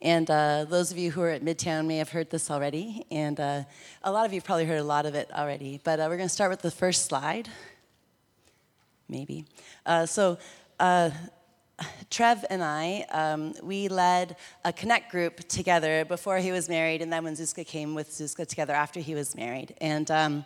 And uh, those of you who are at Midtown may have heard this already, and uh, a lot of you probably heard a lot of it already. But uh, we're going to start with the first slide, maybe. Uh, so, uh, Trev and I, um, we led a connect group together before he was married, and then when Zuzka came with Zuzka together after he was married. And um,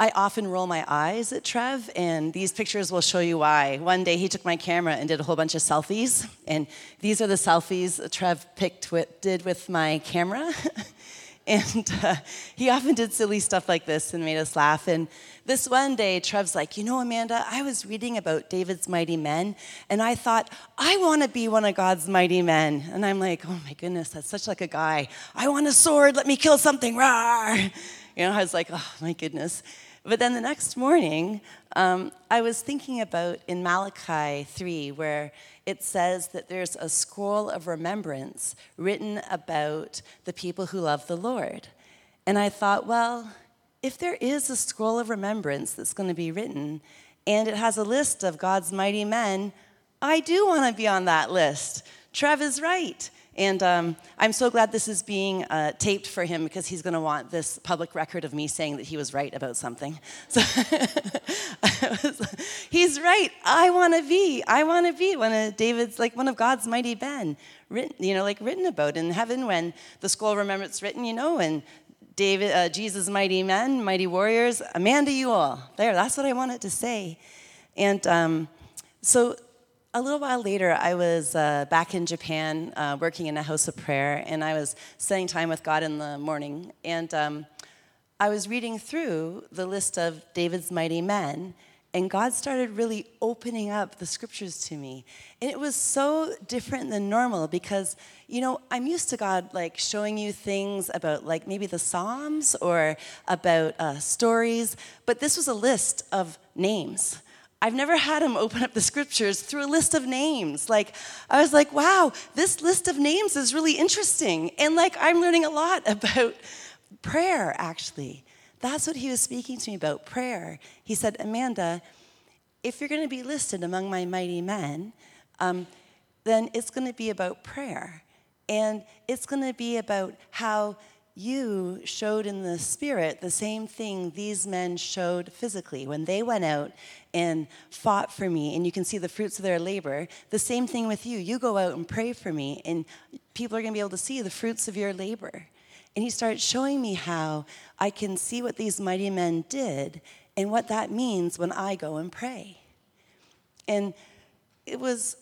I often roll my eyes at Trev, and these pictures will show you why. One day he took my camera and did a whole bunch of selfies, and these are the selfies Trev picked with, did with my camera. and uh, he often did silly stuff like this and made us laugh. And this one day, Trev's like, You know, Amanda, I was reading about David's mighty men, and I thought, I want to be one of God's mighty men. And I'm like, Oh my goodness, that's such like a guy. I want a sword, let me kill something, rawr. You know, I was like, Oh my goodness. But then the next morning, um, I was thinking about in Malachi 3, where it says that there's a scroll of remembrance written about the people who love the Lord. And I thought, well, if there is a scroll of remembrance that's going to be written, and it has a list of God's mighty men, I do want to be on that list. Trev is right. And um, I'm so glad this is being uh, taped for him because he's going to want this public record of me saying that he was right about something. So he's right. I want to be. I want to be one of David's, like one of God's mighty men, written, you know, like written about in heaven when the scroll remember it's written, you know, and David, uh, Jesus' mighty men, mighty warriors, Amanda, you all. There, that's what I wanted to say. And um, so a little while later, I was uh, back in Japan uh, working in a house of prayer, and I was spending time with God in the morning. And um, I was reading through the list of David's mighty men, and God started really opening up the scriptures to me. And it was so different than normal because, you know, I'm used to God like showing you things about like maybe the Psalms or about uh, stories, but this was a list of names I've never had him open up the scriptures through a list of names. Like, I was like, wow, this list of names is really interesting. And like, I'm learning a lot about prayer, actually. That's what he was speaking to me about prayer. He said, Amanda, if you're going to be listed among my mighty men, um, then it's going to be about prayer. And it's going to be about how you showed in the spirit the same thing these men showed physically when they went out and fought for me and you can see the fruits of their labor. The same thing with you. You go out and pray for me and people are going to be able to see the fruits of your labor. And he started showing me how i can see what these mighty men did and what that means when i go and pray. And it was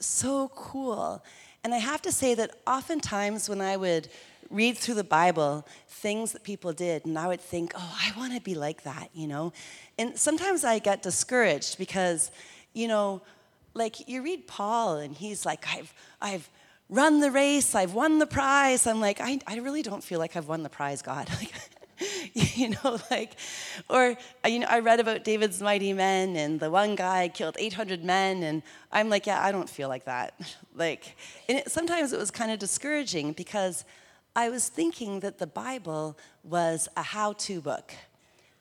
so cool. And i have to say that oftentimes when i would read through the Bible things that people did, and I would think, oh, I want to be like that, you know? And sometimes I get discouraged because, you know, like you read Paul, and he's like, I've, I've, run the race, I've won the prize. I'm like, I, I really don't feel like I've won the prize, God. you know, like, or, you know, I read about David's mighty men and the one guy killed 800 men, and I'm like, yeah, I don't feel like that. like, and it, sometimes it was kind of discouraging because I was thinking that the Bible was a how to book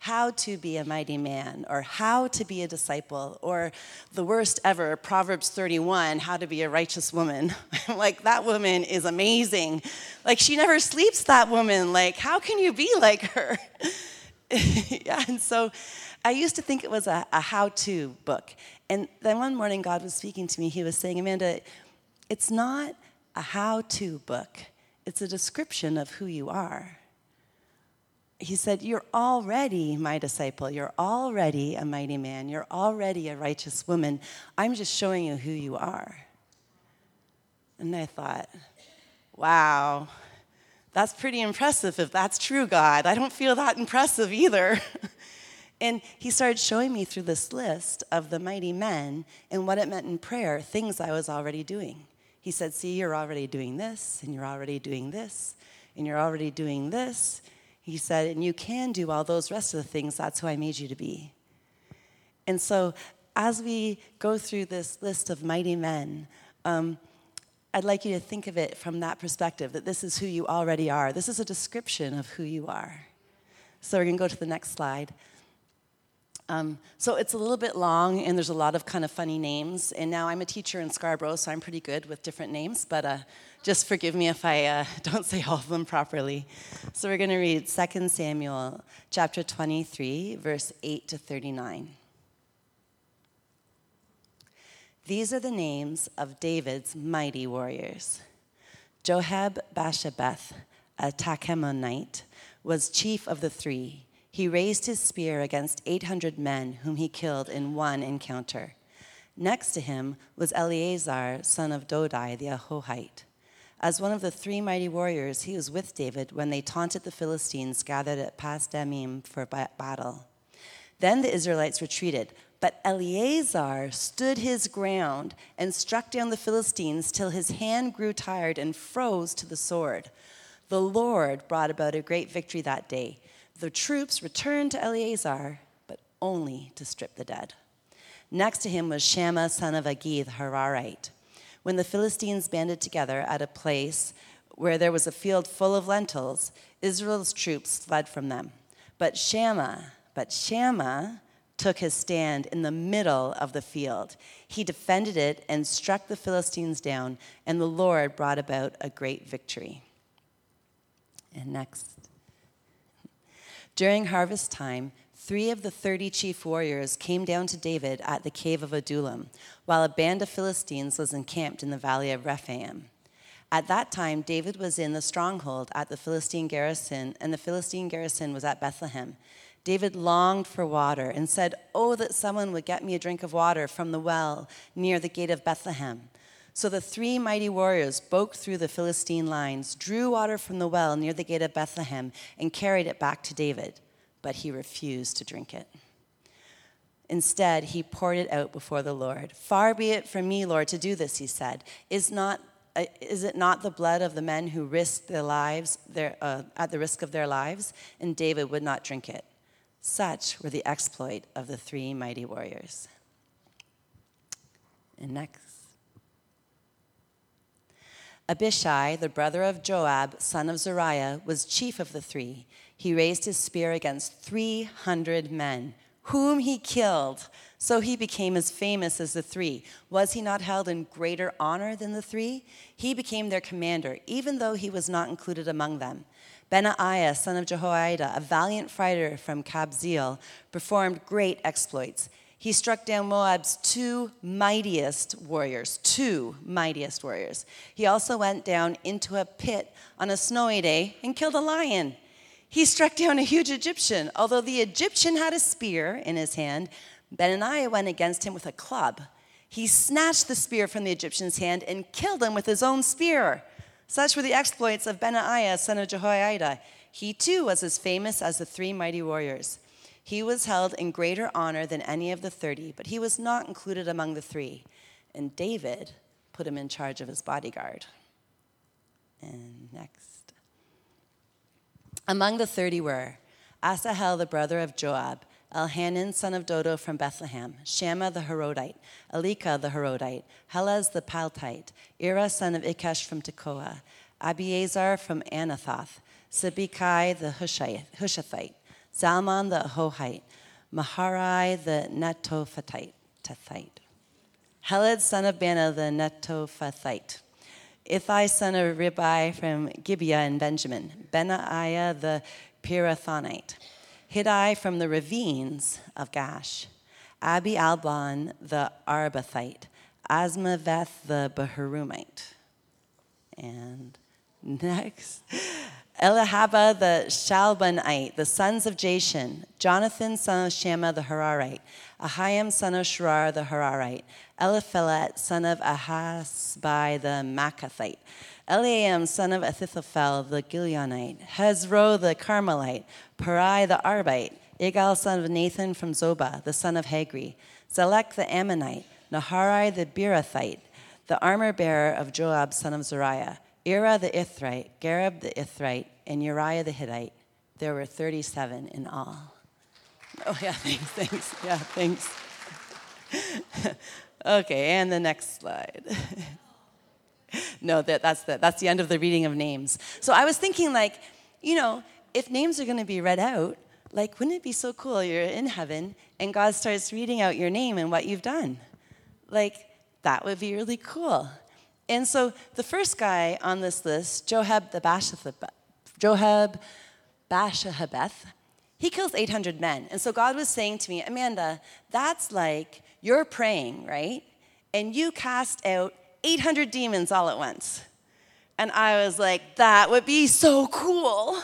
how to be a mighty man, or how to be a disciple, or the worst ever, Proverbs 31, how to be a righteous woman. like, that woman is amazing. Like, she never sleeps, that woman. Like, how can you be like her? yeah, and so I used to think it was a, a how to book. And then one morning, God was speaking to me. He was saying, Amanda, it's not a how to book it's a description of who you are. He said, You're already my disciple. You're already a mighty man. You're already a righteous woman. I'm just showing you who you are. And I thought, Wow, that's pretty impressive if that's true, God. I don't feel that impressive either. and he started showing me through this list of the mighty men and what it meant in prayer, things I was already doing. He said, See, you're already doing this, and you're already doing this, and you're already doing this. He said, And you can do all those rest of the things. That's who I made you to be. And so, as we go through this list of mighty men, um, I'd like you to think of it from that perspective that this is who you already are. This is a description of who you are. So, we're going to go to the next slide. Um, so it's a little bit long, and there's a lot of kind of funny names. And now I'm a teacher in Scarborough, so I'm pretty good with different names. But uh, just forgive me if I uh, don't say all of them properly. So we're going to read 2 Samuel chapter 23, verse 8 to 39. These are the names of David's mighty warriors. Joab Bashabeth, a Tahkemonite, was chief of the three. He raised his spear against 800 men, whom he killed in one encounter. Next to him was Eleazar, son of Dodai the Ahohite. As one of the three mighty warriors, he was with David when they taunted the Philistines gathered at Pas Dammim for battle. Then the Israelites retreated, but Eleazar stood his ground and struck down the Philistines till his hand grew tired and froze to the sword. The Lord brought about a great victory that day. The troops returned to Eleazar, but only to strip the dead. Next to him was Shammah, son of Agee, the Hararite. When the Philistines banded together at a place where there was a field full of lentils, Israel's troops fled from them. But Shammah, but Shammah took his stand in the middle of the field. He defended it and struck the Philistines down, and the Lord brought about a great victory. And next. During harvest time, three of the 30 chief warriors came down to David at the cave of Adullam, while a band of Philistines was encamped in the valley of Rephaim. At that time, David was in the stronghold at the Philistine garrison, and the Philistine garrison was at Bethlehem. David longed for water and said, Oh, that someone would get me a drink of water from the well near the gate of Bethlehem. So the three mighty warriors broke through the Philistine lines, drew water from the well near the gate of Bethlehem, and carried it back to David. But he refused to drink it. Instead, he poured it out before the Lord. Far be it from me, Lord, to do this, he said. Is, not, uh, is it not the blood of the men who risked their lives their, uh, at the risk of their lives? And David would not drink it. Such were the exploit of the three mighty warriors. And next. Abishai, the brother of Joab, son of Zeruiah, was chief of the three. He raised his spear against 300 men, whom he killed. So he became as famous as the three. Was he not held in greater honor than the three? He became their commander, even though he was not included among them. Benaiah, son of Jehoiada, a valiant fighter from Kabzeel, performed great exploits. He struck down Moab's two mightiest warriors, two mightiest warriors. He also went down into a pit on a snowy day and killed a lion. He struck down a huge Egyptian. Although the Egyptian had a spear in his hand, Benaiah went against him with a club. He snatched the spear from the Egyptian's hand and killed him with his own spear. Such were the exploits of Benaiah, son of Jehoiada. He too was as famous as the three mighty warriors. He was held in greater honor than any of the thirty, but he was not included among the three. And David put him in charge of his bodyguard. And next. Among the thirty were Asahel, the brother of Joab, Elhanan, son of Dodo from Bethlehem, Shammah the Harodite, Elika the Harodite, Helez the Paltite, Ira, son of Ikkesh from Tekoa, Abiezer from Anathoth, Sibbecai the Hushathite, Zalmon the Ahohite, Maharai the Netophathite, Heled, son of Baanah the Netophathite, Ithai, son of Ribai from Gibeah and Benjamin, Benaiah the Pirathonite, Hiddai from the ravines of Gaash, Abi Albon the Arbathite, Azmaveth the Baharumite. And next, Eliahba the Shaalbonite, the sons of Jashan, Jonathan son of Shammah the Hararite, Ahiam son of Sharar the Hararite, Eliphelet son of Ahasbai the Maacathite, Eliam, son of Ahithophel the Gilonite, Hezro the Carmelite, Paarai the Arbite, Igal, son of Nathan from Zobah, the son of Hagri, Zelek the Ammonite, Naharai the Beerothite, the armor bearer of Joab, son of Zeruiah, Ira the Ithrite, Gareb the Ithrite, and Uriah the Hittite. There were 37 in all. Oh, yeah, thanks, thanks. Yeah, thanks. okay, and the next slide. no, that, that's, the, that's the end of the reading of names. So I was thinking, like, you know, if names are going to be read out, like, wouldn't it be so cool? You're in heaven and God starts reading out your name and what you've done. Like, that would be really cool. And so the first guy on this list, Johab the Johab Bashahabeth, he kills 800 men. And so God was saying to me, Amanda, that's like you're praying, right? And you cast out 800 demons all at once. And I was like, that would be so cool.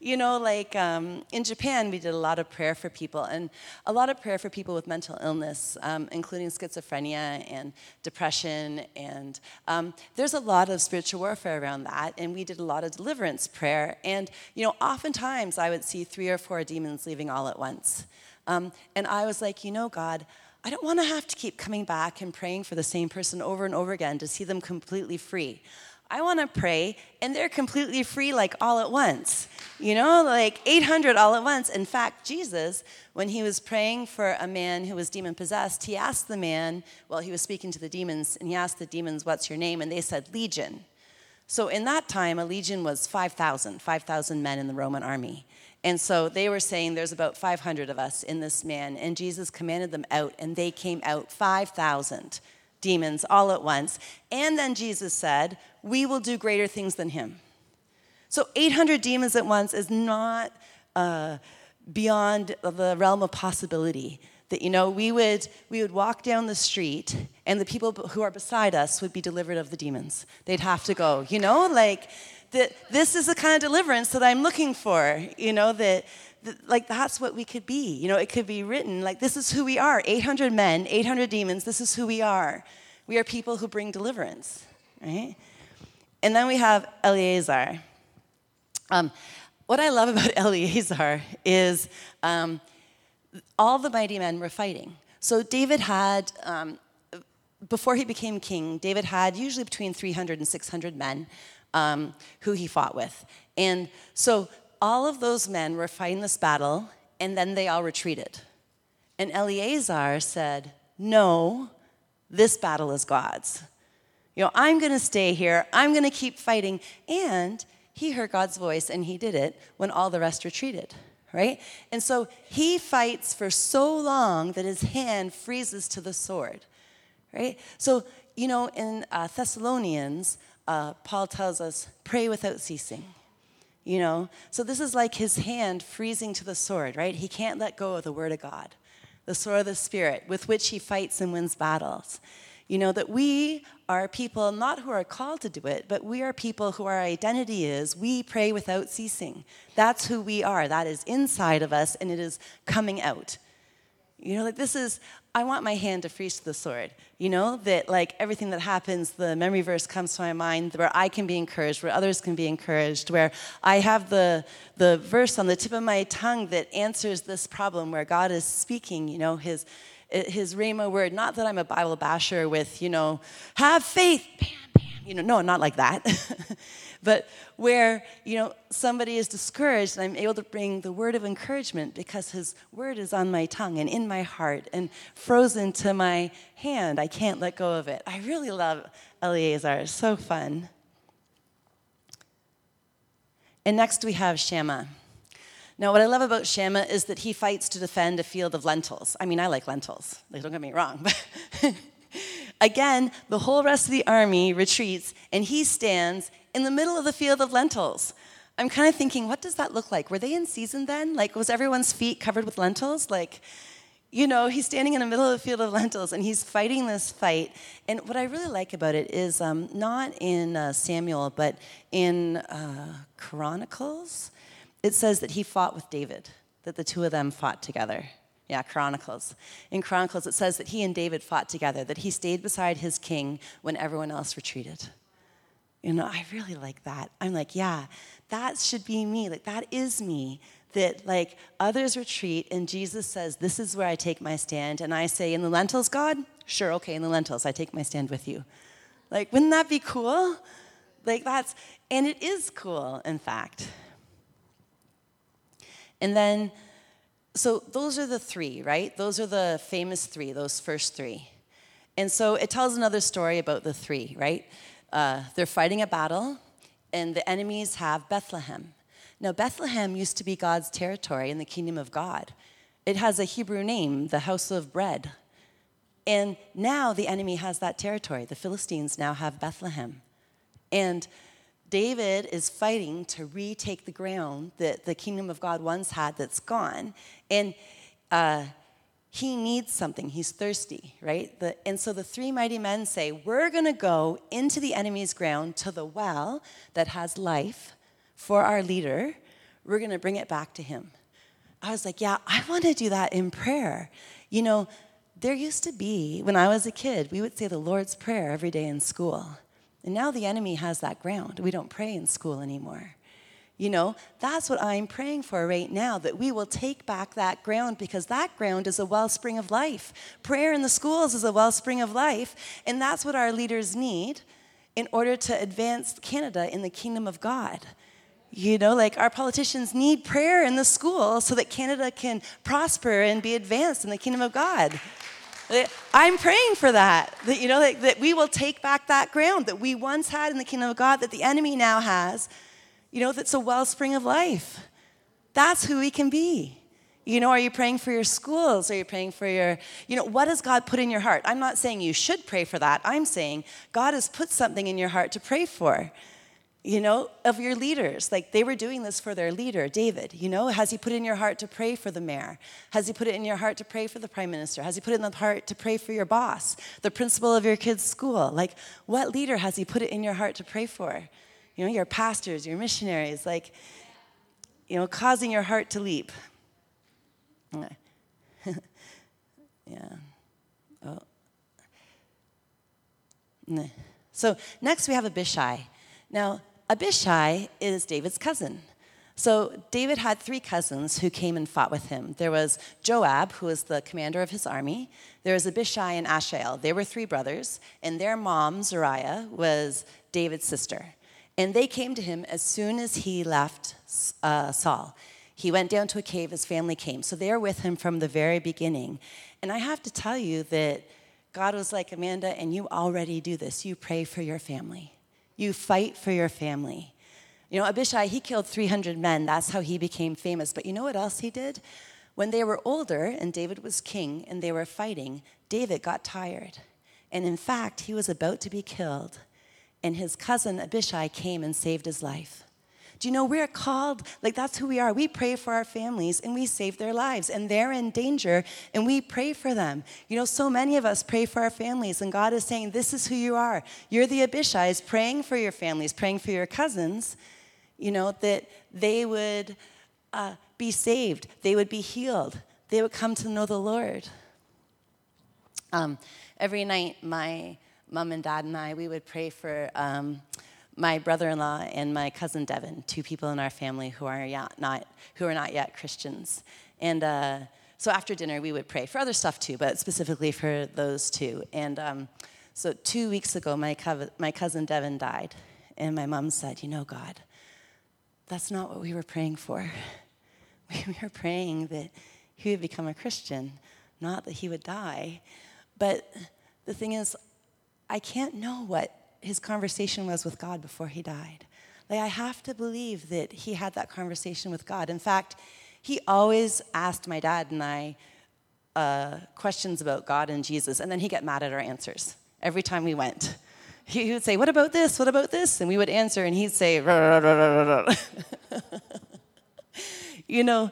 You know, like um, in Japan, we did a lot of prayer for people, and a lot of prayer for people with mental illness, um, including schizophrenia and depression. And um, there's a lot of spiritual warfare around that, and we did a lot of deliverance prayer. And, you know, oftentimes I would see three or four demons leaving all at once. Um, and I was like, you know, God, I don't want to have to keep coming back and praying for the same person over and over again to see them completely free. I want to pray and they're completely free, like all at once. You know, like 800 all at once. In fact, Jesus, when he was praying for a man who was demon possessed, he asked the man, well, he was speaking to the demons, and he asked the demons, What's your name? And they said, Legion. So in that time, a legion was 5,000, 5,000 men in the Roman army. And so they were saying, There's about 500 of us in this man. And Jesus commanded them out, and they came out 5,000 demons all at once. And then Jesus said, We will do greater things than him. So 800 demons at once is not uh, beyond the realm of possibility. That, you know, we would, we would walk down the street and the people who are beside us would be delivered of the demons. They'd have to go, you know, like, that this is the kind of deliverance that I'm looking for, you know, that, like that's what we could be. You know, it could be written like this is who we are 800 men, 800 demons, this is who we are. We are people who bring deliverance, right? And then we have Eleazar. Um, what I love about Eleazar is um, all the mighty men were fighting. So David had, um, before he became king, David had usually between 300 and 600 men um, who he fought with. And so all of those men were fighting this battle, and then they all retreated. And Eleazar said, No, this battle is God's. You know, I'm going to stay here, I'm going to keep fighting. And he heard God's voice, and he did it when all the rest retreated right? And so he fights for so long that his hand freezes to the sword, right? So, you know, in uh, Thessalonians, uh, Paul tells us, pray without ceasing. You know, so this is like his hand freezing to the sword, right? He can't let go of the word of God, the sword of the Spirit with which he fights and wins battles. You know, that we are people not who are called to do it, but we are people who our identity is we pray without ceasing. That's who we are. That is inside of us and it is coming out. You know, like this is, I want my hand to freeze to the sword. You know, that like everything that happens, the memory verse comes to my mind where I can be encouraged, where others can be encouraged, where I have the, the verse on the tip of my tongue that answers this problem where God is speaking, you know, his, Eh, his Rhema word. Not that I'm a Bible basher with, you know, have faith, bam, bam, you know, no, not like that. but where you know somebody is discouraged and i'm able to bring the word of encouragement because his word is on my tongue and in my heart and frozen to my hand. I can't let go of it. I really love eleazar. It's so fun. And next we have shammah now, what I love about Shammah is that he fights to defend a field of lentils. I mean, I like lentils, like, don't get me wrong, Again, the whole rest of the army retreats, and he stands in the middle of the field of lentils. I'm kind of thinking, what does that look like? Were they in season then? Like, was everyone's feet covered with lentils? Like, you know, he's standing in the middle of the field of lentils and he's fighting this fight. And what I really like about it is um, not in uh, Samuel, but in uh, Chronicles, it says that he fought with David, that the two of them fought together. Yeah, Chronicles. In Chronicles, it says that he and David fought together, that he stayed beside his king when everyone else retreated. You know, I really like that. I'm like, yeah, that should be me. Like, that is me. That, like, others retreat, and Jesus says, This is where I take my stand. And I say, In the lentils, God? Sure, okay, in the lentils, I take my stand with you. Like, wouldn't that be cool? Like, that's, and it is cool, in fact. And then so those are the three, right? Those are the famous three, those first three. And so it tells another story about the three, right? Uh, they're fighting a battle, and the enemies have Bethlehem. Now, Bethlehem used to be God's territory in the kingdom of God. it has a Hebrew name, the house of bread. And now the enemy has that territory. The Philistines now have Bethlehem. And David is fighting to retake the ground that the kingdom of God once had that's gone. And uh, he needs something. He's thirsty, right? The, and so the three mighty men say, We're going to go into the enemy's ground to the well that has life for our leader. We're going to bring it back to him. I was like, Yeah, I want to do that in prayer. You know, there used to be, when I was a kid, we would say the Lord's Prayer every day in school. And now the enemy has that ground. We don't pray in school anymore. You know, that's what I'm praying for right now that we will take back that ground because that ground is a wellspring of life. Prayer in the schools is a wellspring of life, and that's what our leaders need in order to advance Canada in the kingdom of God. You know, like our politicians need prayer in the school so that Canada can prosper and be advanced in the kingdom of God. I'm praying for that. That, you know, that, that we will take back that ground that we once had in the kingdom of God, that the enemy now has. You know, that's a wellspring of life. That's who we can be. You know, are you praying for your schools? Are you praying for your, you know, what has God put in your heart? I'm not saying you should pray for that. I'm saying God has put something in your heart to pray for you know, of your leaders. Like they were doing this for their leader, David. You know, has he put in your heart to pray for the mayor? Has he put it in your heart to pray for the prime minister? Has he put it in the heart to pray for your boss, the principal of your kid's school? Like, what leader has he put it in your heart to pray for? You know, your pastors, your missionaries, like, you know, causing your heart to leap. yeah. Oh. So next we have Abishai. Now, Abishai is David's cousin. So David had three cousins who came and fought with him. There was Joab, who was the commander of his army. There was Abishai and Asahel. They were three brothers, and their mom, Zeruiah, was David's sister. And they came to him as soon as he left uh, Saul. He went down to a cave, his family came. So they were with him from the very beginning. And I have to tell you that God was like, Amanda, and you already do this. You pray for your family. You fight for your family. You know, Abishai, he killed 300 men. That's how he became famous. But you know what else he did? When they were older and David was king and they were fighting, David got tired. And in fact, he was about to be killed. And his cousin Abishai came and saved his life. Do you know we're called, like that's who we are. We pray for our families and we save their lives and they're in danger and we pray for them. You know, so many of us pray for our families and God is saying, This is who you are. You're the Abishais praying for your families, praying for your cousins, you know, that they would uh, be saved, they would be healed, they would come to know the Lord. Um, every night, my mom and dad and I, we would pray for. Um, my brother-in-law and my cousin Devin, two people in our family who are not who are not yet Christians. And uh, so after dinner, we would pray for other stuff too, but specifically for those two. And um, so two weeks ago, my, co- my cousin Devin died, and my mom said, "You know, God, that's not what we were praying for. We were praying that he would become a Christian, not that he would die. But the thing is, I can't know what his conversation was with God before he died. Like, I have to believe that he had that conversation with God. In fact, he always asked my dad and I uh, questions about God and Jesus, and then he'd get mad at our answers every time we went. He would say, What about this? What about this? And we would answer, and he'd say, You know,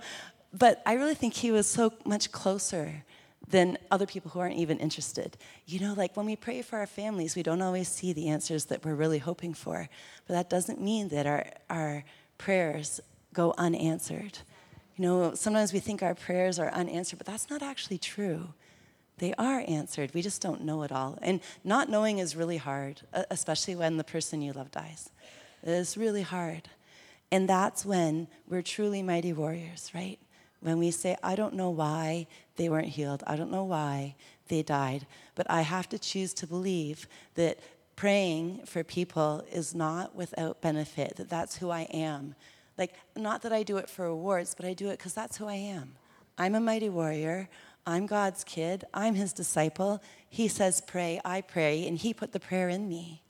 but I really think he was so much closer than other people who aren't even interested. You know, like when we pray for our families, we don't always see the answers that we're really hoping for. But that doesn't mean that our, our prayers go unanswered. You know, sometimes we think our prayers are unanswered, but that's not actually true. They are answered. We just don't know it all. And not knowing is really hard, especially when the person you love dies. It's really hard. And that's when we're truly mighty warriors, right? when we say, I don't know why they weren't healed, I don't know why they died, but I have to choose to believe that praying for people is not without benefit, that that's who I am. Like, not that I do it for awards, but I do it because that's who I am. I'm a mighty warrior. I'm God's kid. I'm his disciple. He says, pray, I pray, and he put the prayer in me.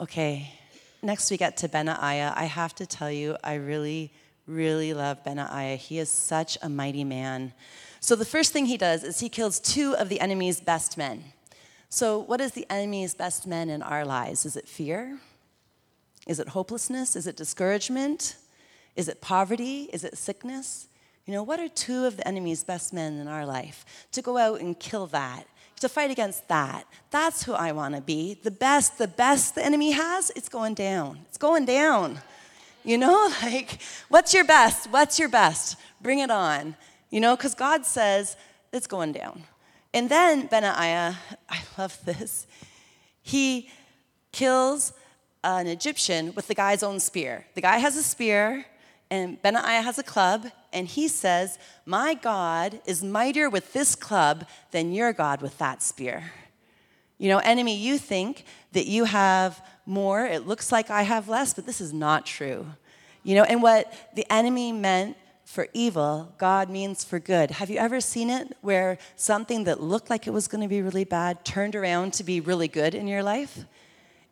Okay, next we get to Benaiah. I have to tell you, I really, really love Benaiah. He is such a mighty man. So the first thing he does is he kills two of the enemy's best men. So, what is the enemy's best men in our lives? Is it fear? Is it hopelessness? Is it discouragement? Is it poverty? Is it sickness? You know, what are two of the enemy's best men in our life? To go out and kill that, to fight against that. That's who I want to be. The best, the best the enemy has, it's going down. It's going down. You know, like, what's your best? What's your best? Bring it on. You know, because God says it's going down. And then Benaiah, I love this, he kills an Egyptian with the guy's own spear. The guy has a spear, and Benaiah has a club, and he says, My God is mightier with this club than your God with that spear. You know, enemy, you think that you have more. It looks like I have less, but this is not true. You know, and what the enemy meant for evil, God means for good. Have you ever seen it where something that looked like it was going to be really bad turned around to be really good in your life?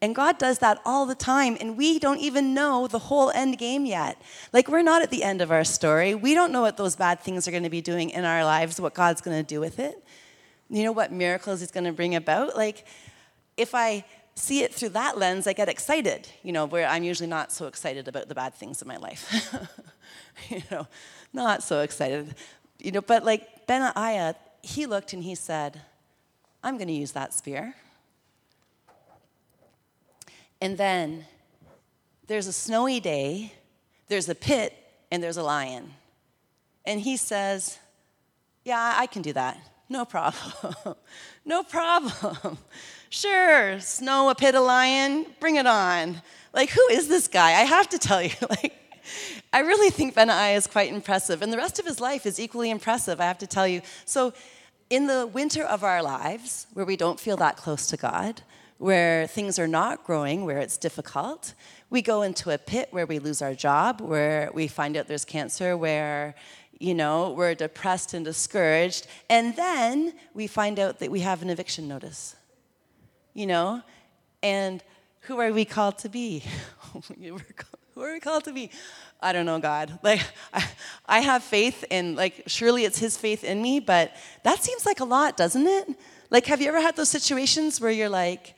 And God does that all the time, and we don't even know the whole end game yet. Like, we're not at the end of our story. We don't know what those bad things are going to be doing in our lives, what God's going to do with it. You know what miracles He's going to bring about? Like, if I see it through that lens, I get excited, you know, where I'm usually not so excited about the bad things in my life. you know, not so excited. You know, but like Benaiah, he looked and he said, I'm going to use that spear. And then there's a snowy day, there's a pit, and there's a lion. And he says, Yeah, I can do that. No problem. no problem. Sure, snow, a pit, a lion, bring it on. Like, who is this guy? I have to tell you, like, I really think Benaiah is quite impressive, and the rest of his life is equally impressive, I have to tell you. So, in the winter of our lives, where we don't feel that close to God, where things are not growing, where it's difficult, we go into a pit where we lose our job, where we find out there's cancer, where you know, we're depressed and discouraged, and then we find out that we have an eviction notice. You know? And who are we called to be? Who are we called to be? I don't know, God. Like, I, I have faith in, like, surely it's His faith in me, but that seems like a lot, doesn't it? Like, have you ever had those situations where you're like,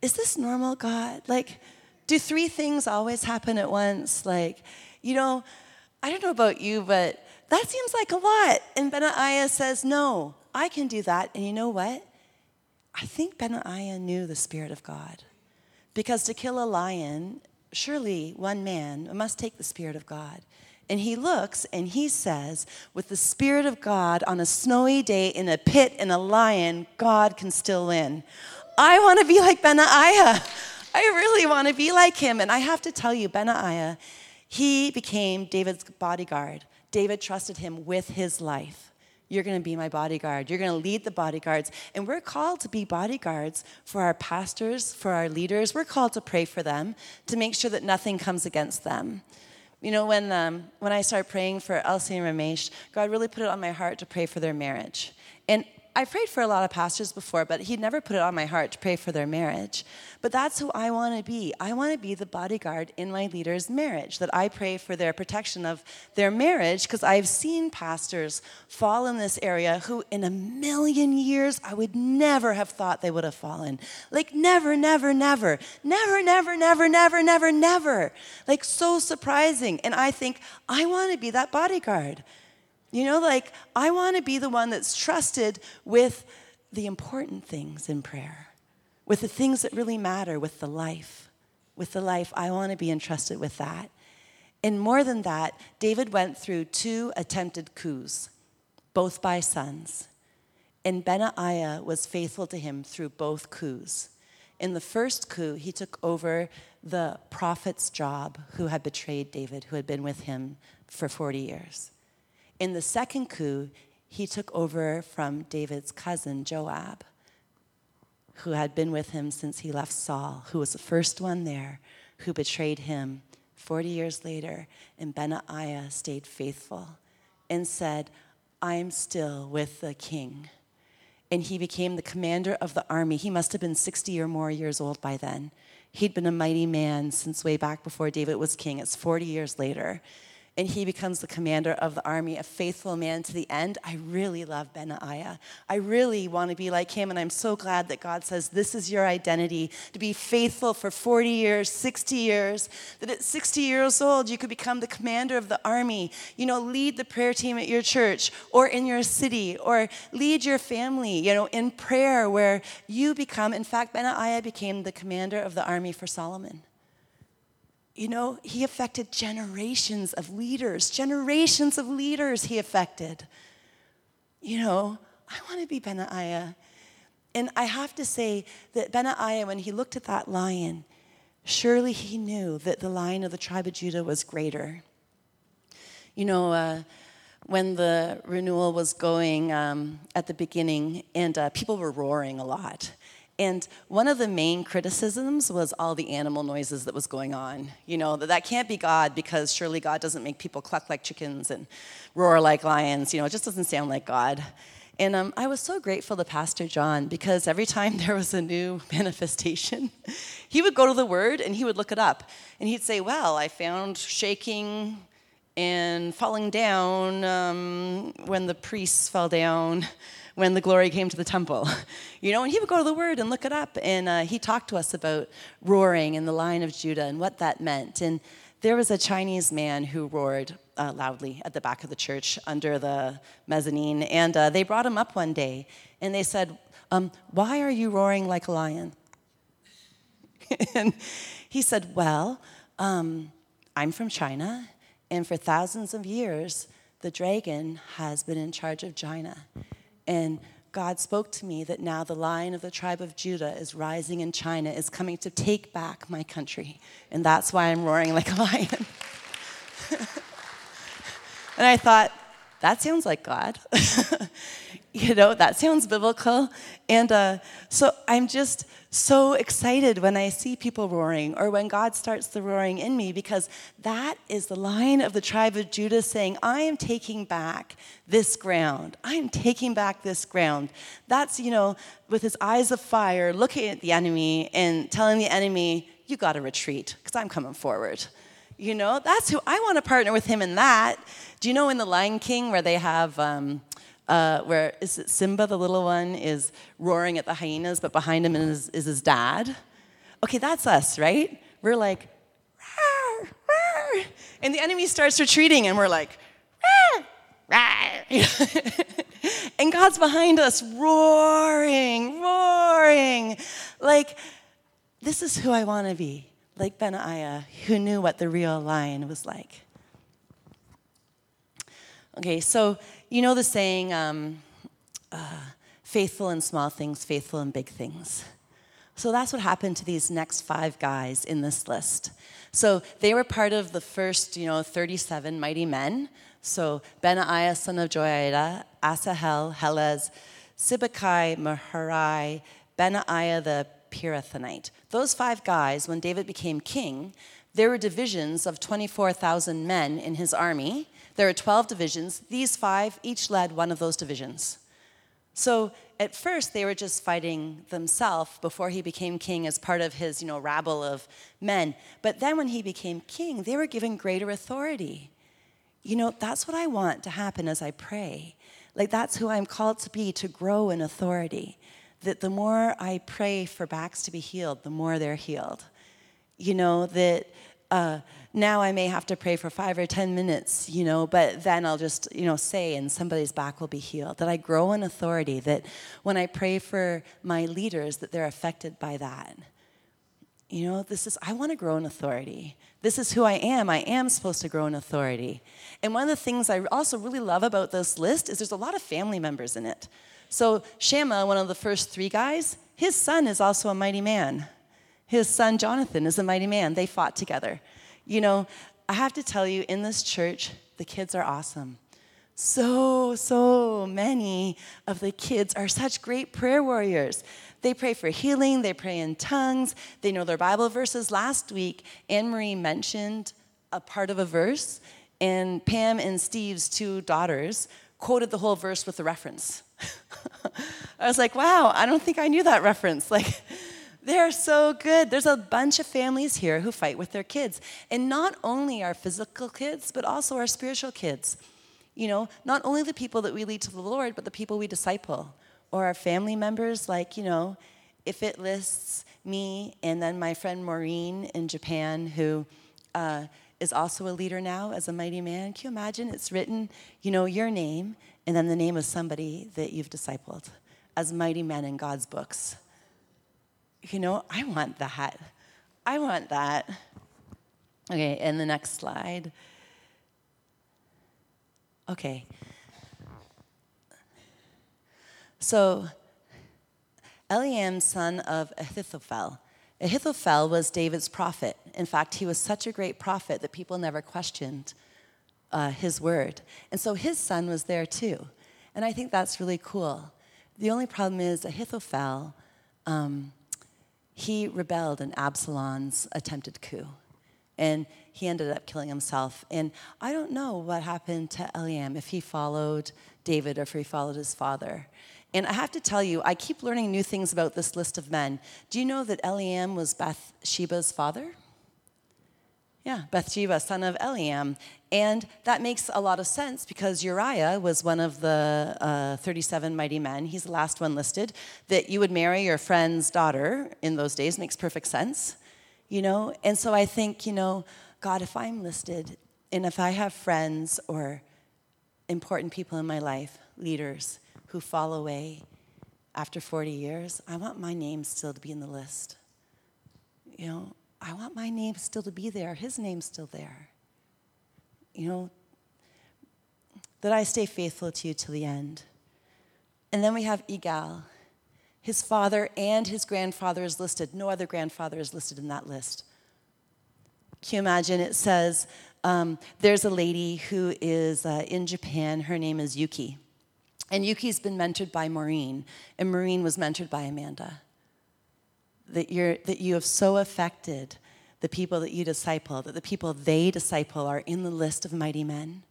is this normal, God? Like, do three things always happen at once? Like, you know, I don't know about you, but that seems like a lot. And Benaiah says, no, I can do that. And you know what? I think Benaiah knew the Spirit of God. Because to kill a lion surely one man must take the Spirit of God. And he looks and he says, with the Spirit of God on a snowy day in a pit and a lion, God can still win. I want to be like Benaiah. I really want to be like him. And I have to tell you, Benaiah, he became David's bodyguard. David trusted him with his life. You're going to be my bodyguard. You're going to lead the bodyguards. And we're called to be bodyguards for our pastors, for our leaders. We're called to pray for them, to make sure that nothing comes against them. You know, when, um, when I started praying for Elsie and Ramesh, God really put it on my heart to pray for their marriage. And I prayed for a lot of pastors before, but he'd never put it on my heart to pray for their marriage. But that's who I want to be. I want to be the bodyguard in my leader's marriage, that I pray for their protection of their marriage, because I've seen pastors fall in this area who, in a million years, I would never have thought they would have fallen. Like, never, never, never, never, never, never, never, never, never. Like, so surprising. And I think, I want to be that bodyguard. You know, like, I want to be the one that's trusted with the important things in prayer, with the things that really matter, with the life. With the life, I want to be entrusted with that. And more than that, David went through two attempted coups, both by sons. And Benaiah was faithful to him through both coups. In the first coup, he took over the prophet's job who had betrayed David, who had been with him for 40 years. In the second coup, he took over from David's cousin, Joab, who had been with him since he left Saul, who was the first one there, who betrayed him 40 years later. And Benaiah stayed faithful and said, I'm still with the king. And he became the commander of the army. He must have been 60 or more years old by then. He'd been a mighty man since way back before David was king. It's 40 years later. And he becomes the commander of the army, a faithful man to the end. I really love Benaiah. I really want to be like him, and I'm so glad that God says this is your identity to be faithful for 40 years, 60 years, that at 60 years old you could become the commander of the army. You know, lead the prayer team at your church or in your city or lead your family, you know, in prayer where you become, in fact, Benaiah became the commander of the army for Solomon. You know, he affected generations of leaders, generations of leaders he affected. You know, I want to be Benaiah. And I have to say that Benaiah, when he looked at that lion, surely he knew that the lion of the tribe of Judah was greater. You know, uh, when the renewal was going um, at the beginning, and uh, people were roaring a lot. And one of the main criticisms was all the animal noises that was going on. You know, that that can't be God because surely God doesn't make people cluck like chickens and roar like lions. You know, it just doesn't sound like God. And um, I was so grateful to Pastor John because every time there was a new manifestation, he would go to the Word and he would look it up. And he'd say, Well, I found shaking and falling down um, when the priests fell down when the glory came to the temple. You know, and he would go to the Word and look it up, and uh, he talked to us about roaring and the Lion of Judah and what that meant. And there was a Chinese man who roared uh, loudly at the back of the church under the mezzanine, and uh, they brought him up one day, and they said, um, "Why are you roaring like a lion?" and he said, "Well, um, I'm from China, and for thousands of years." The dragon has been in charge of China. And God spoke to me that now the lion of the tribe of Judah is rising in China, is coming to take back my country. And that's why I'm roaring like a lion. and I thought, that sounds like God. you know, that sounds biblical. And uh, so I'm just so excited when I see people roaring or when God starts the roaring in me because that is the line of the tribe of Judah saying, I am taking back this ground. I am taking back this ground. That's, you know, with his eyes of fire, looking at the enemy and telling the enemy, you got to retreat because I'm coming forward. You know, that's who I want to partner with him in that. Do you know in The Lion King where they have, um, uh, where is it Simba, the little one, is roaring at the hyenas, but behind him is, is his dad. Okay, that's us, right? We're like, rawr, rawr. and the enemy starts retreating, and we're like, and God's behind us, roaring, roaring. Like, this is who I want to be, like Benaiah, who knew what the real lion was like. Okay, so you know the saying, um, uh, faithful in small things, faithful in big things. So that's what happened to these next five guys in this list. So they were part of the first, you know, 37 mighty men. So Benaiah, son of Joiada, Asahel, Helez, Sibbecai, Maharai, Benaiah the Pirathonite. Those five guys, when David became king, there were divisions of 24,000 men in his army there are 12 divisions. These five each led one of those divisions. So at first, they were just fighting themselves before he became king as part of his, you know, rabble of men. But then when he became king, they were given greater authority. You know, that's what I want to happen as I pray. Like, that's who I'm called to be, to grow in authority. That the more I pray for backs to be healed, the more they're healed. You know, that uh, now I may have to pray for five or 10 minutes, you know, but then I'll just, you know, say and somebody's back will be healed. That I grow in authority, that when I pray for my leaders, that they're affected by that. You know, this is, I want to grow in authority. This is who I am. I am supposed to grow in authority. And one of the things I also really love about this list is there's a lot of family members in it. So, Shammah, one of the first three guys, his son is also a mighty man. His son Jonathan is a mighty man. They fought together. You know, I have to tell you, in this church, the kids are awesome. So, so many of the kids are such great prayer warriors. They pray for healing, they pray in tongues, they know their Bible verses. Last week, Anne Marie mentioned a part of a verse, and Pam and Steve's two daughters quoted the whole verse with the reference. I was like, wow, I don't think I knew that reference. Like, They're so good. There's a bunch of families here who fight with their kids. And not only our physical kids, but also our spiritual kids. You know, not only the people that we lead to the Lord, but the people we disciple. Or our family members, like, you know, if it lists me and then my friend Maureen in Japan, who uh, is also a leader now as a mighty man. Can you imagine? It's written, you know, your name and then the name of somebody that you've discipled as mighty men in God's books you know, I want that. I want that. Okay, and the next slide. Okay. So, Eliam, son of Ahithophel. Ahithophel was David's prophet. In fact, he was such a great prophet that people never questioned uh, his word. And so his son was there too. And I think that's really cool. The only problem is Ahithophel um, he rebelled in Absalom's attempted coup. And he ended up killing himself. And I don't know what happened to Eliam, if he followed David or if he followed his father. And I have to tell you, I keep learning new things about this list of men. Do you know that Eliam was Bathsheba's father? Yeah, Bathsheba, son of Eliam. And that makes a lot of sense because Uriah was one of the uh, 37 mighty men. He's the last one listed. That you would marry your friend's daughter in those days makes perfect sense, you know? And so I think, you know, God, if I'm listed and if I have friends or important people in my life, leaders who fall away after 40 years, I want my name still to be in the list. You know, I want my name still to be there, his name still there. You know, that I stay faithful to you till the end. And then we have Igal. His father and his grandfather is listed. No other grandfather is listed in that list. Can you imagine? It says um, there's a lady who is uh, in Japan. Her name is Yuki. And Yuki's been mentored by Maureen, and Maureen was mentored by Amanda that, you're, that you have so affected the people that you disciple, that the people they disciple are in the list of mighty men.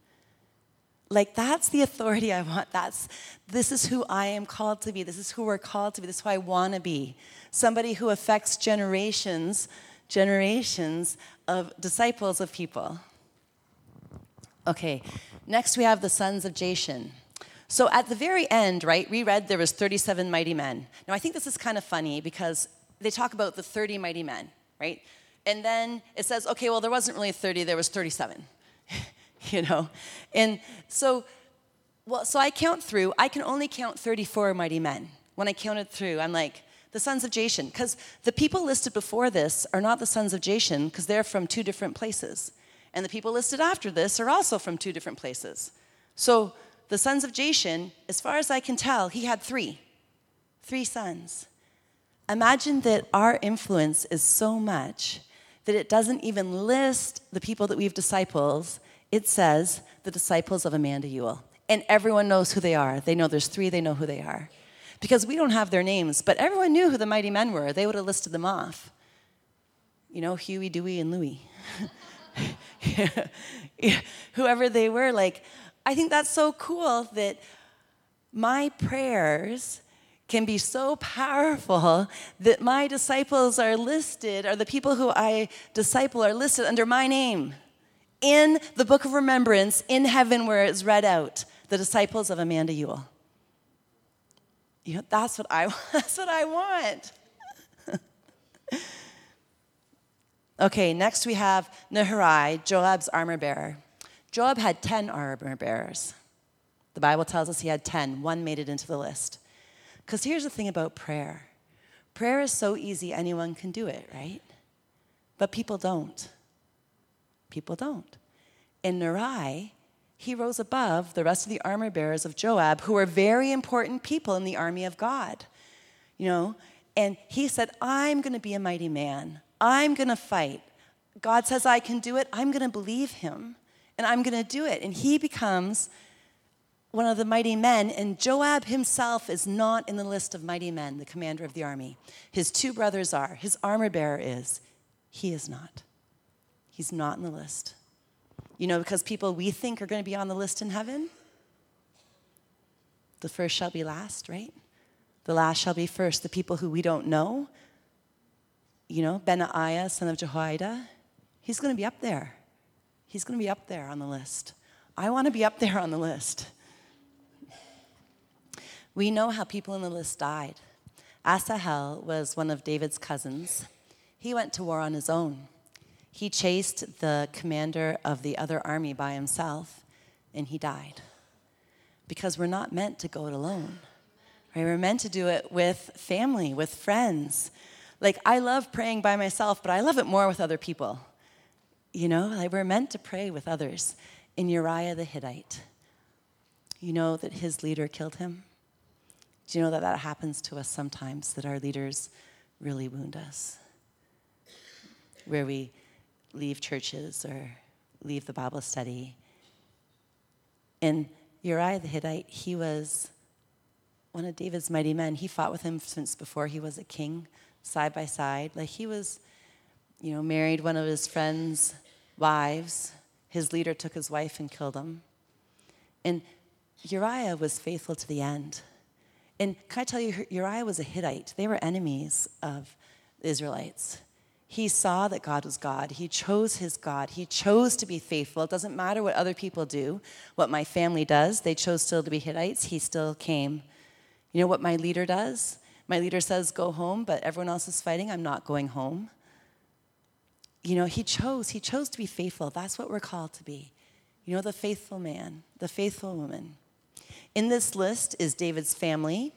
Like that's the authority I want. That's this is who I am called to be. This is who we're called to be. This is who I want to be. Somebody who affects generations, generations of disciples of people. Okay, next we have the sons of Jashen. So at the very end, right, we read there was 37 mighty men. Now I think this is kind of funny because they talk about the 30 mighty men, right? And then it says, okay, well, there wasn't really 30, there was 37, you know? And so, well, so I count through, I can only count 34 mighty men. When I counted through, I'm like, the sons of Jashen, because the people listed before this are not the sons of Jashen, because they're from two different places. And the people listed after this are also from two different places. So the sons of Jashen, as far as I can tell, he had three. Three sons. Imagine that our influence is so much that it doesn't even list the people that we've disciples. It says the disciples of Amanda Ewell. And everyone knows who they are. They know there's three, they know who they are. Because we don't have their names, but everyone knew who the mighty men were. They would have listed them off. You know, Huey, Dewey, and Louie. Whoever they were, like, I think that's so cool that my prayers can be so powerful that my disciples are listed, or the people who I disciple are listed under my name in the book of remembrance in heaven where it's read out the disciples of Amanda Ewell. You know, that's what I that's what I want. okay, next we have Naharai, Joab's armor bearer. Joab had 10 armor bearers. The Bible tells us he had 10. One made it into the list. Because here's the thing about prayer prayer is so easy, anyone can do it, right? But people don't. People don't. In Naharai, he rose above the rest of the armor bearers of Joab, who were very important people in the army of God. You know, and he said, I'm to be a mighty man. I'm to fight. God says I can do it. I'm to believe him and I'm to do it. And he becomes one of the mighty men, and Joab himself is not in the list of mighty men, the commander of the army. His two brothers are. His armor bearer is. He is not. He's not in the list. You know, because people we think are going to be on the list in heaven, the first shall be last, right? The last shall be first. The people who we don't know, you know, Benaiah, son of Jehoiada, he's going to be up there. He's going to be up there on the list. I want to be up there on the list. We know how people in the list died. Asahel was one of David's cousins. He went to war on his own. He chased the commander of the other army by himself, and he died. Because we're not meant to go it alone. Right? We're meant to do it with family, with friends. Like, I love praying by myself, but I love it more with other people. You know, like we're meant to pray with others. In Uriah the Hittite, you know that his leader killed him? Do you know that that happens to us sometimes, that our leaders really wound us? Where we leave churches or leave the Bible study. And Uriah the Hittite, he was one of David's mighty men. He fought with him since before he was a king, side by side. Like he was, you know, married one of his friends' wives. His leader took his wife and killed him. And Uriah was faithful to the end. And can I tell you, Uriah was a Hittite. They were enemies of the Israelites. He saw that God was God. He chose his God. He chose to be faithful. It doesn't matter what other people do, what my family does. They chose still to be Hittites. He still came. You know what my leader does? My leader says, Go home, but everyone else is fighting. I'm not going home. You know, he chose. He chose to be faithful. That's what we're called to be. You know, the faithful man, the faithful woman. In this list is David's family.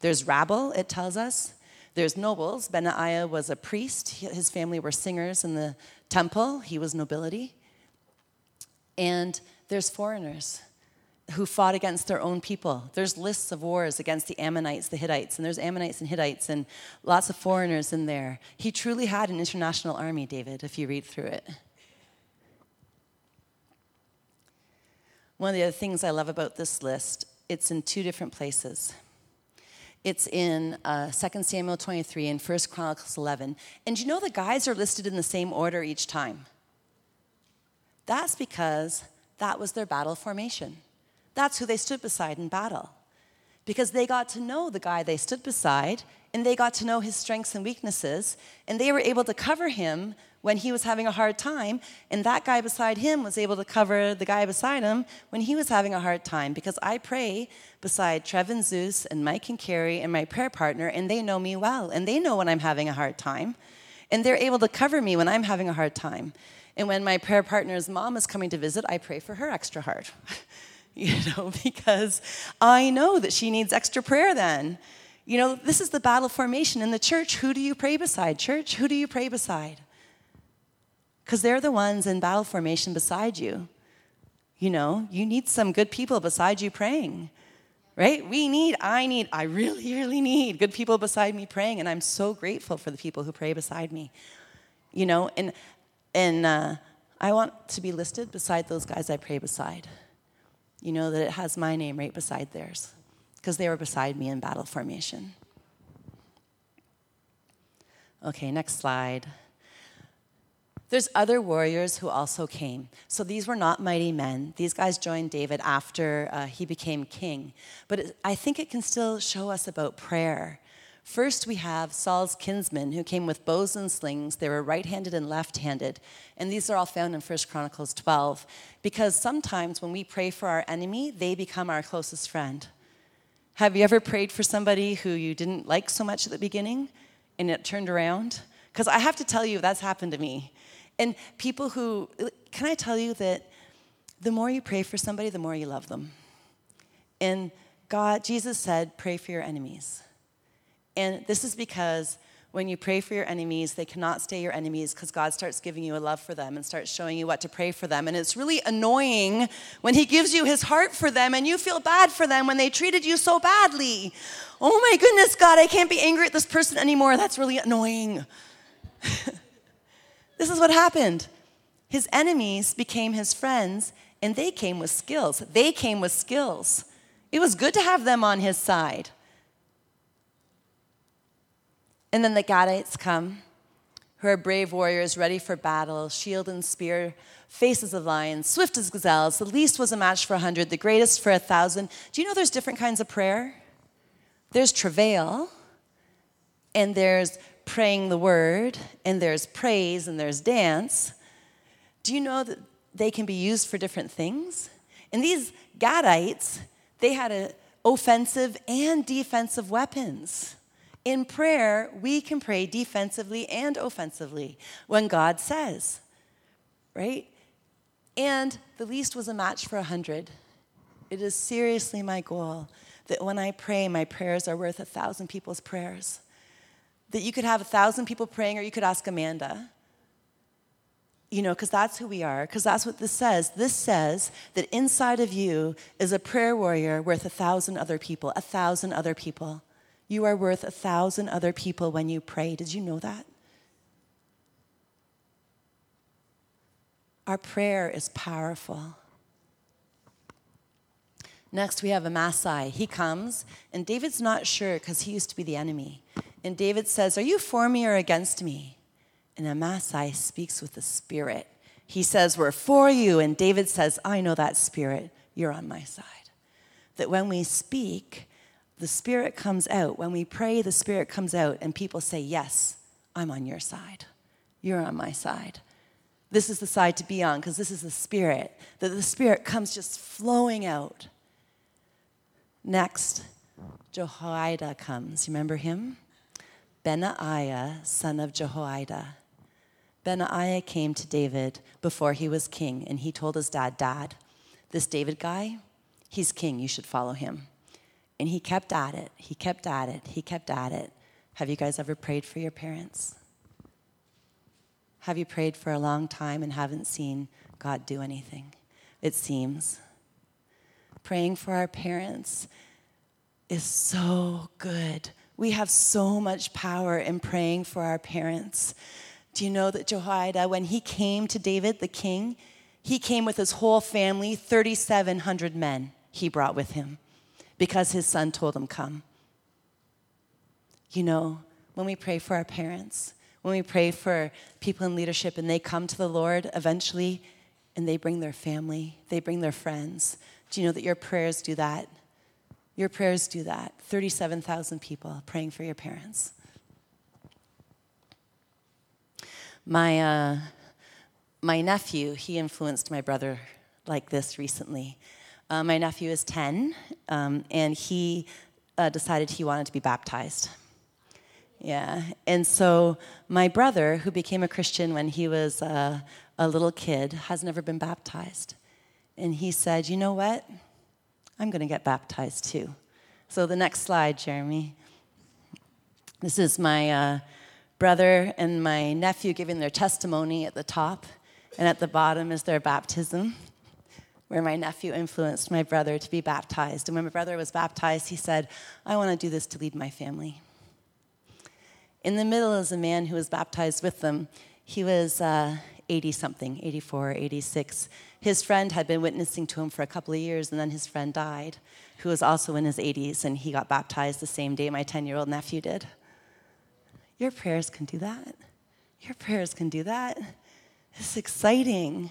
There's rabble, it tells us. There's nobles. Benaiah was a priest. His family were singers in the temple. He was nobility. And there's foreigners who fought against their own people. There's lists of wars against the Ammonites, the Hittites, and there's Ammonites and Hittites and lots of foreigners in there. He truly had an international army, David, if you read through it. One of the other things I love about this list, it's in two different places. It's in uh, 2 Samuel 23 and 1 Chronicles 11. And you know the guys are listed in the same order each time? That's because that was their battle formation. That's who they stood beside in battle. Because they got to know the guy they stood beside, and they got to know his strengths and weaknesses, and they were able to cover him when he was having a hard time, and that guy beside him was able to cover the guy beside him when he was having a hard time. Because I pray beside Trev and Zeus and Mike and Carrie and my prayer partner, and they know me well, and they know when I'm having a hard time, and they're able to cover me when I'm having a hard time. And when my prayer partner's mom is coming to visit, I pray for her extra hard, you know, because I know that she needs extra prayer then. You know, this is the battle formation in the church. Who do you pray beside? Church, who do you pray beside? Because they're the ones in battle formation beside you. You know, you need some good people beside you praying, right? We need, I need, I really, really need good people beside me praying, and I'm so grateful for the people who pray beside me. You know, and and uh, I want to be listed beside those guys I pray beside. You know that it has my name right beside theirs, because they were beside me in battle formation. Okay, next slide. There's other warriors who also came. So these were not mighty men. These guys joined David after uh, he became king. But it, I think it can still show us about prayer. First, we have Saul's kinsmen who came with bows and slings. They were right handed and left handed. And these are all found in 1 Chronicles 12. Because sometimes when we pray for our enemy, they become our closest friend. Have you ever prayed for somebody who you didn't like so much at the beginning and it turned around? Because I have to tell you, that's happened to me. And people who, can I tell you that the more you pray for somebody, the more you love them. And God, Jesus said, pray for your enemies. And this is because when you pray for your enemies, they cannot stay your enemies because God starts giving you a love for them and starts showing you what to pray for them. And it's really annoying when He gives you His heart for them and you feel bad for them when they treated you so badly. Oh my goodness, God, I can't be angry at this person anymore. That's really annoying. This is what happened. His enemies became his friends, and they came with skills. They came with skills. It was good to have them on his side. And then the Gadites come, who are brave warriors ready for battle, shield and spear, faces of lions, swift as gazelles. The least was a match for a hundred, the greatest for a thousand. Do you know there's different kinds of prayer? There's travail, and there's praying the word, and there's praise and there's dance, do you know that they can be used for different things? And these Gadites, they had a, offensive and defensive weapons. In prayer, we can pray defensively and offensively when God says, right? And the least was a match for a hundred. It is seriously my goal that when I pray, my prayers are worth a thousand people's prayers. That you could have a thousand people praying, or you could ask Amanda. You know, because that's who we are, because that's what this says. This says that inside of you is a prayer warrior worth a thousand other people, a thousand other people. You are worth a thousand other people when you pray. Did you know that? Our prayer is powerful. Next, we have Amasai. He comes, and David's not sure because he used to be the enemy. And David says, Are you for me or against me? And Amasai speaks with the Spirit. He says, We're for you. And David says, I know that Spirit. You're on my side. That when we speak, the Spirit comes out. When we pray, the Spirit comes out, and people say, Yes, I'm on your side. You're on my side. This is the side to be on because this is the Spirit. That the Spirit comes just flowing out. Next, Jehoiada comes. Remember him? Benaiah, son of Jehoiada. Benaiah came to David before he was king, and he told his dad, Dad, this David guy, he's king, you should follow him. And he kept at it, he kept at it, he kept at it. Have you guys ever prayed for your parents? Have you prayed for a long time and haven't seen God do anything? It seems. Praying for our parents is so good. We have so much power in praying for our parents. Do you know that Jehoiada, when he came to David, the king, he came with his whole family, 3,700 men he brought with him because his son told him, Come. You know, when we pray for our parents, when we pray for people in leadership and they come to the Lord eventually and they bring their family, they bring their friends, do you know that your prayers do that? Your prayers do that. 37,000 people praying for your parents. My, uh, my nephew, he influenced my brother like this recently. Uh, my nephew is 10, um, and he uh, decided he wanted to be baptized. Yeah, and so my brother, who became a Christian when he was uh, a little kid, has never been baptized. And he said, You know what? I'm going to get baptized too. So the next slide, Jeremy. This is my uh, brother and my nephew giving their testimony at the top, and at the bottom is their baptism, where my nephew influenced my brother to be baptized. And when my brother was baptized, he said, I want to do this to lead my family. In the middle is a man who was baptized with them. He was 80 uh, something, 84, 86. His friend had been witnessing to him for a couple of years, and then his friend died, who was also in his 80s, and he got baptized the same day my 10 year old nephew did. Your prayers can do that. Your prayers can do that. It's exciting.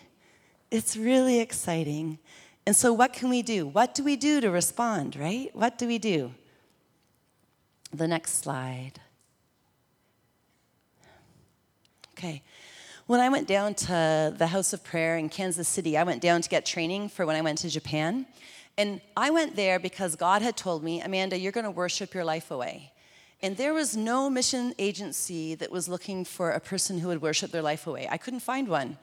It's really exciting. And so, what can we do? What do we do to respond, right? What do we do? The next slide. Okay. When I went down to the House of Prayer in Kansas City, I went down to get training for when I went to Japan. And I went there because God had told me, Amanda, you're going to worship your life away. And there was no mission agency that was looking for a person who would worship their life away. I couldn't find one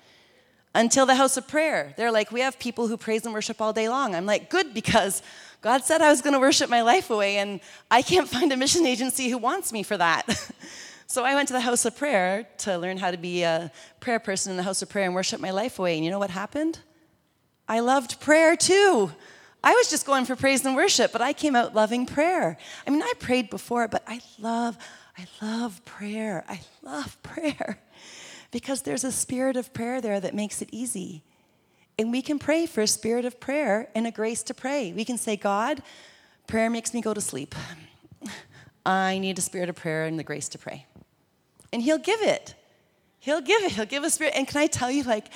until the house of prayer. They're like, we have people who praise and worship all day long. I'm like, good, because God said I was going to worship my life away, and I can't find a mission agency who wants me for that. so I went to the house of prayer to learn how to be a prayer person in the house of prayer and worship my life away. And you know what happened? I loved prayer too. I was just going for praise and worship, but I came out loving prayer. I mean, I prayed before, but I love, I love prayer. I love prayer because there's a spirit of prayer there that makes it easy. And we can pray for a spirit of prayer and a grace to pray. We can say, God, prayer makes me go to sleep. I need a spirit of prayer and the grace to pray. And He'll give it. He'll give it. He'll give a spirit. And can I tell you, like,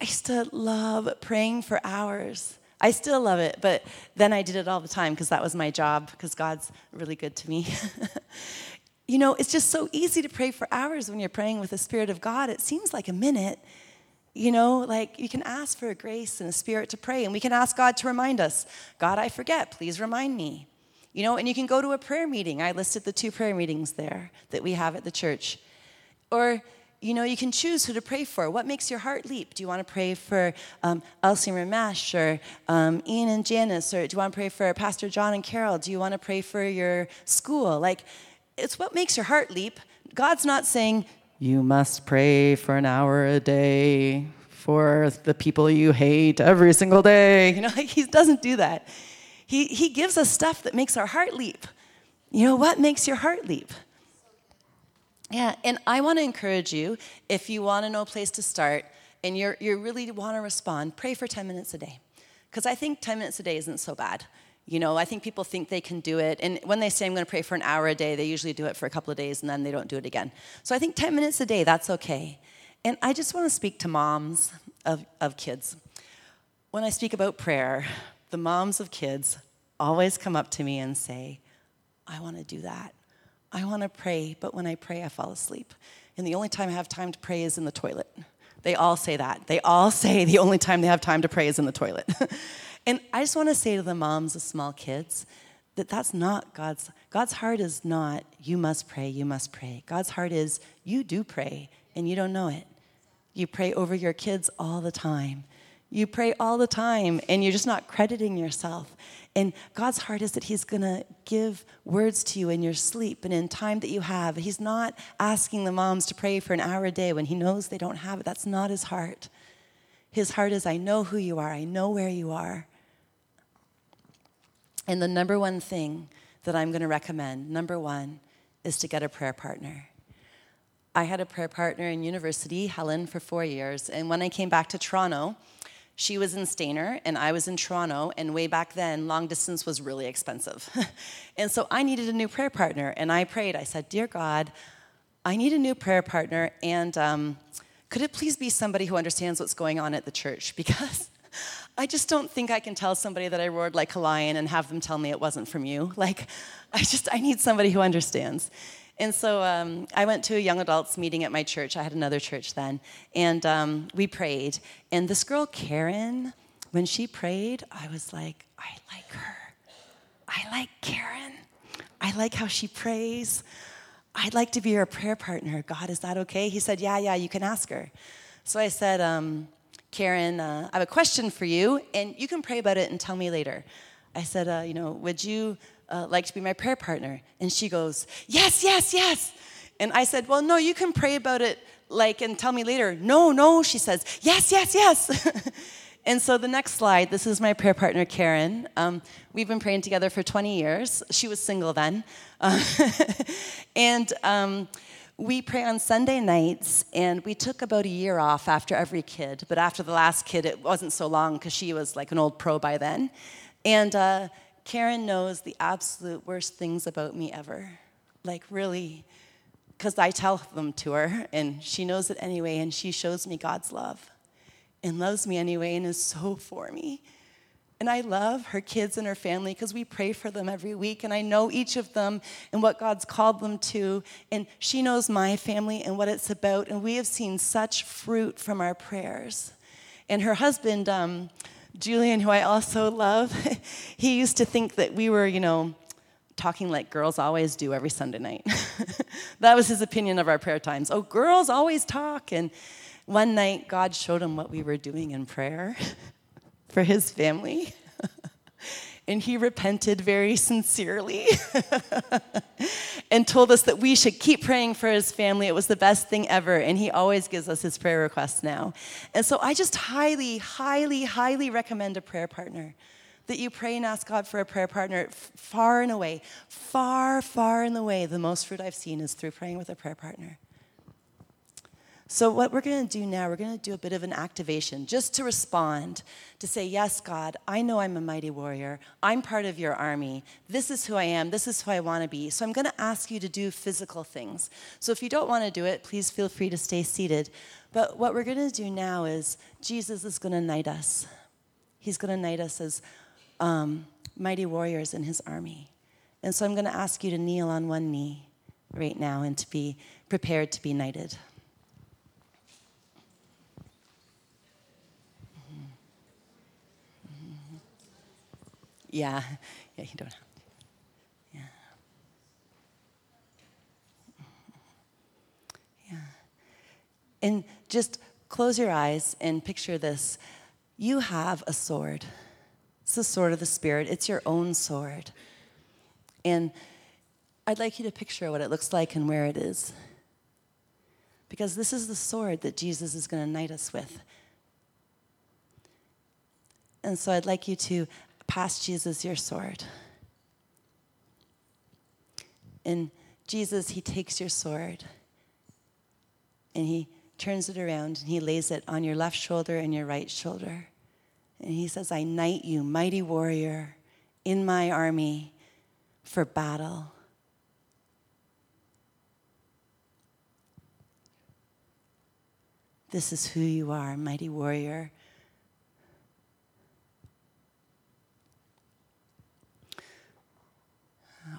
I to love praying for hours I still love it, but then I did it all the time because that was my job, because God's really good to me. You know, it's just so easy to pray for hours when you're praying with the Spirit of God. It seems like a minute. You know, like you can ask for a grace and a spirit to pray, and we can ask God to remind us God, I forget, please remind me. You know, and you can go to a prayer meeting. I listed the two prayer meetings there that we have at the church. Or, you know, you can choose who to pray for. What makes your heart leap? Do you want to pray for um, Elsie Ramesh or um, Ian and Janice? Or do you want to pray for Pastor John and Carol? Do you want to pray for your school? Like, it's what makes your heart leap. God's not saying, you must pray for an hour a day for the people you hate every single day. You know, like he doesn't do that. He, he gives us stuff that makes our heart leap. You know, what makes your heart leap? Yeah, and I want to encourage you if you want to know a place to start and you're, you really want to respond, pray for 10 minutes a day. Because I think 10 minutes a day isn't so bad. You know, I think people think they can do it. And when they say, I'm going to pray for an hour a day, they usually do it for a couple of days and then they don't do it again. So I think 10 minutes a day, that's okay. And I just want to speak to moms of, of kids. When I speak about prayer, the moms of kids always come up to me and say, I want to do that. I want to pray, but when I pray, I fall asleep. And the only time I have time to pray is in the toilet. They all say that. They all say the only time they have time to pray is in the toilet. And I just want to say to the moms of small kids that that's not God's God's heart is not you must pray, you must pray. God's heart is you do pray and you don't know it. You pray over your kids all the time. You pray all the time and you're just not crediting yourself. And God's heart is that He's going to give words to you in your sleep and in time that you have. He's not asking the moms to pray for an hour a day when He knows they don't have it. That's not His heart. His heart is, I know who you are, I know where you are. And the number one thing that I'm going to recommend, number one, is to get a prayer partner. I had a prayer partner in university, Helen, for four years. And when I came back to Toronto, she was in Stayner and I was in Toronto. And way back then, long distance was really expensive. and so I needed a new prayer partner. And I prayed, I said, Dear God, I need a new prayer partner. And um, could it please be somebody who understands what's going on at the church? Because I just don't think I can tell somebody that I roared like a lion and have them tell me it wasn't from you. Like, I just, I need somebody who understands. And so um, I went to a young adults meeting at my church. I had another church then. And um, we prayed. And this girl, Karen, when she prayed, I was like, I like her. I like Karen. I like how she prays. I'd like to be her prayer partner. God, is that okay? He said, Yeah, yeah, you can ask her. So I said, um, Karen, uh, I have a question for you, and you can pray about it and tell me later. I said, uh, you know, would you uh, like to be my prayer partner? And she goes, yes, yes, yes. And I said, well, no, you can pray about it like and tell me later. No, no, she says, yes, yes, yes. and so the next slide, this is my prayer partner, Karen. Um, we've been praying together for 20 years. She was single then. and um, we pray on Sunday nights, and we took about a year off after every kid. But after the last kid, it wasn't so long because she was like an old pro by then. And uh, Karen knows the absolute worst things about me ever. Like, really, because I tell them to her, and she knows it anyway, and she shows me God's love and loves me anyway and is so for me. And I love her kids and her family because we pray for them every week. And I know each of them and what God's called them to. And she knows my family and what it's about. And we have seen such fruit from our prayers. And her husband, um, Julian, who I also love, he used to think that we were, you know, talking like girls always do every Sunday night. that was his opinion of our prayer times. Oh, girls always talk. And one night, God showed him what we were doing in prayer. for his family. And he repented very sincerely and told us that we should keep praying for his family. It was the best thing ever. And he always gives us his prayer requests now. And so I just highly, highly, highly recommend a prayer partner. That you pray and ask God for a prayer partner far and away, far, far and away. The most fruit I've seen is through praying with a prayer partner. So, what we're going to do now, we're going to do a bit of an activation just to respond, to say, Yes, God, I know I'm a mighty warrior. I'm part of your army. This is who I am. This is who I want to be. So, I'm going to ask you to do physical things. So, if you don't want to do it, please feel free to stay seated. But what we're going to do now is Jesus is going to knight us. He's going to knight us as um, mighty warriors in his army. And so, I'm going to ask you to kneel on one knee right now and to be prepared to be knighted. Yeah, yeah, you don't have. Yeah. Yeah. And just close your eyes and picture this. You have a sword. It's the sword of the Spirit, it's your own sword. And I'd like you to picture what it looks like and where it is. Because this is the sword that Jesus is going to knight us with. And so I'd like you to pass Jesus your sword. And Jesus, he takes your sword and he turns it around and he lays it on your left shoulder and your right shoulder. And he says, I knight you, mighty warrior, in my army for battle. This is who you are, mighty warrior.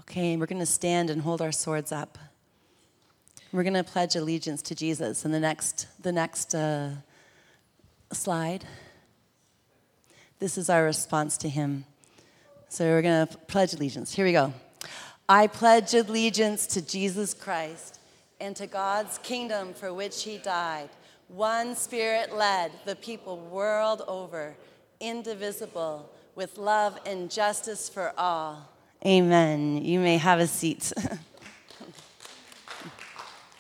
Okay, we're going to stand and hold our swords up. We're going to pledge allegiance to Jesus. in the next, the next uh, slide, this is our response to him. So we're going to pledge allegiance. Here we go. I pledge allegiance to Jesus Christ and to God's kingdom for which he died, one spirit led the people world over, indivisible, with love and justice for all. Amen. You may have a seat.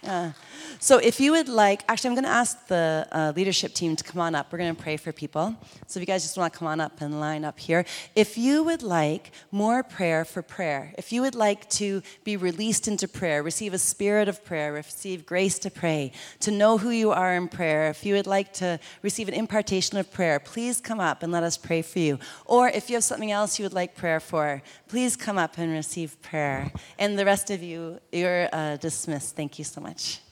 uh, so, if you would like, actually, I'm going to ask the uh, leadership team to come on up. We're going to pray for people. So, if you guys just want to come on up and line up here. If you would like more prayer for prayer, if you would like to be released into prayer, receive a spirit of prayer, receive grace to pray, to know who you are in prayer, if you would like to receive an impartation of prayer, please come up and let us pray for you. Or if you have something else you would like prayer for, please come up and receive prayer. And the rest of you, you're uh, dismissed. Thank you so much.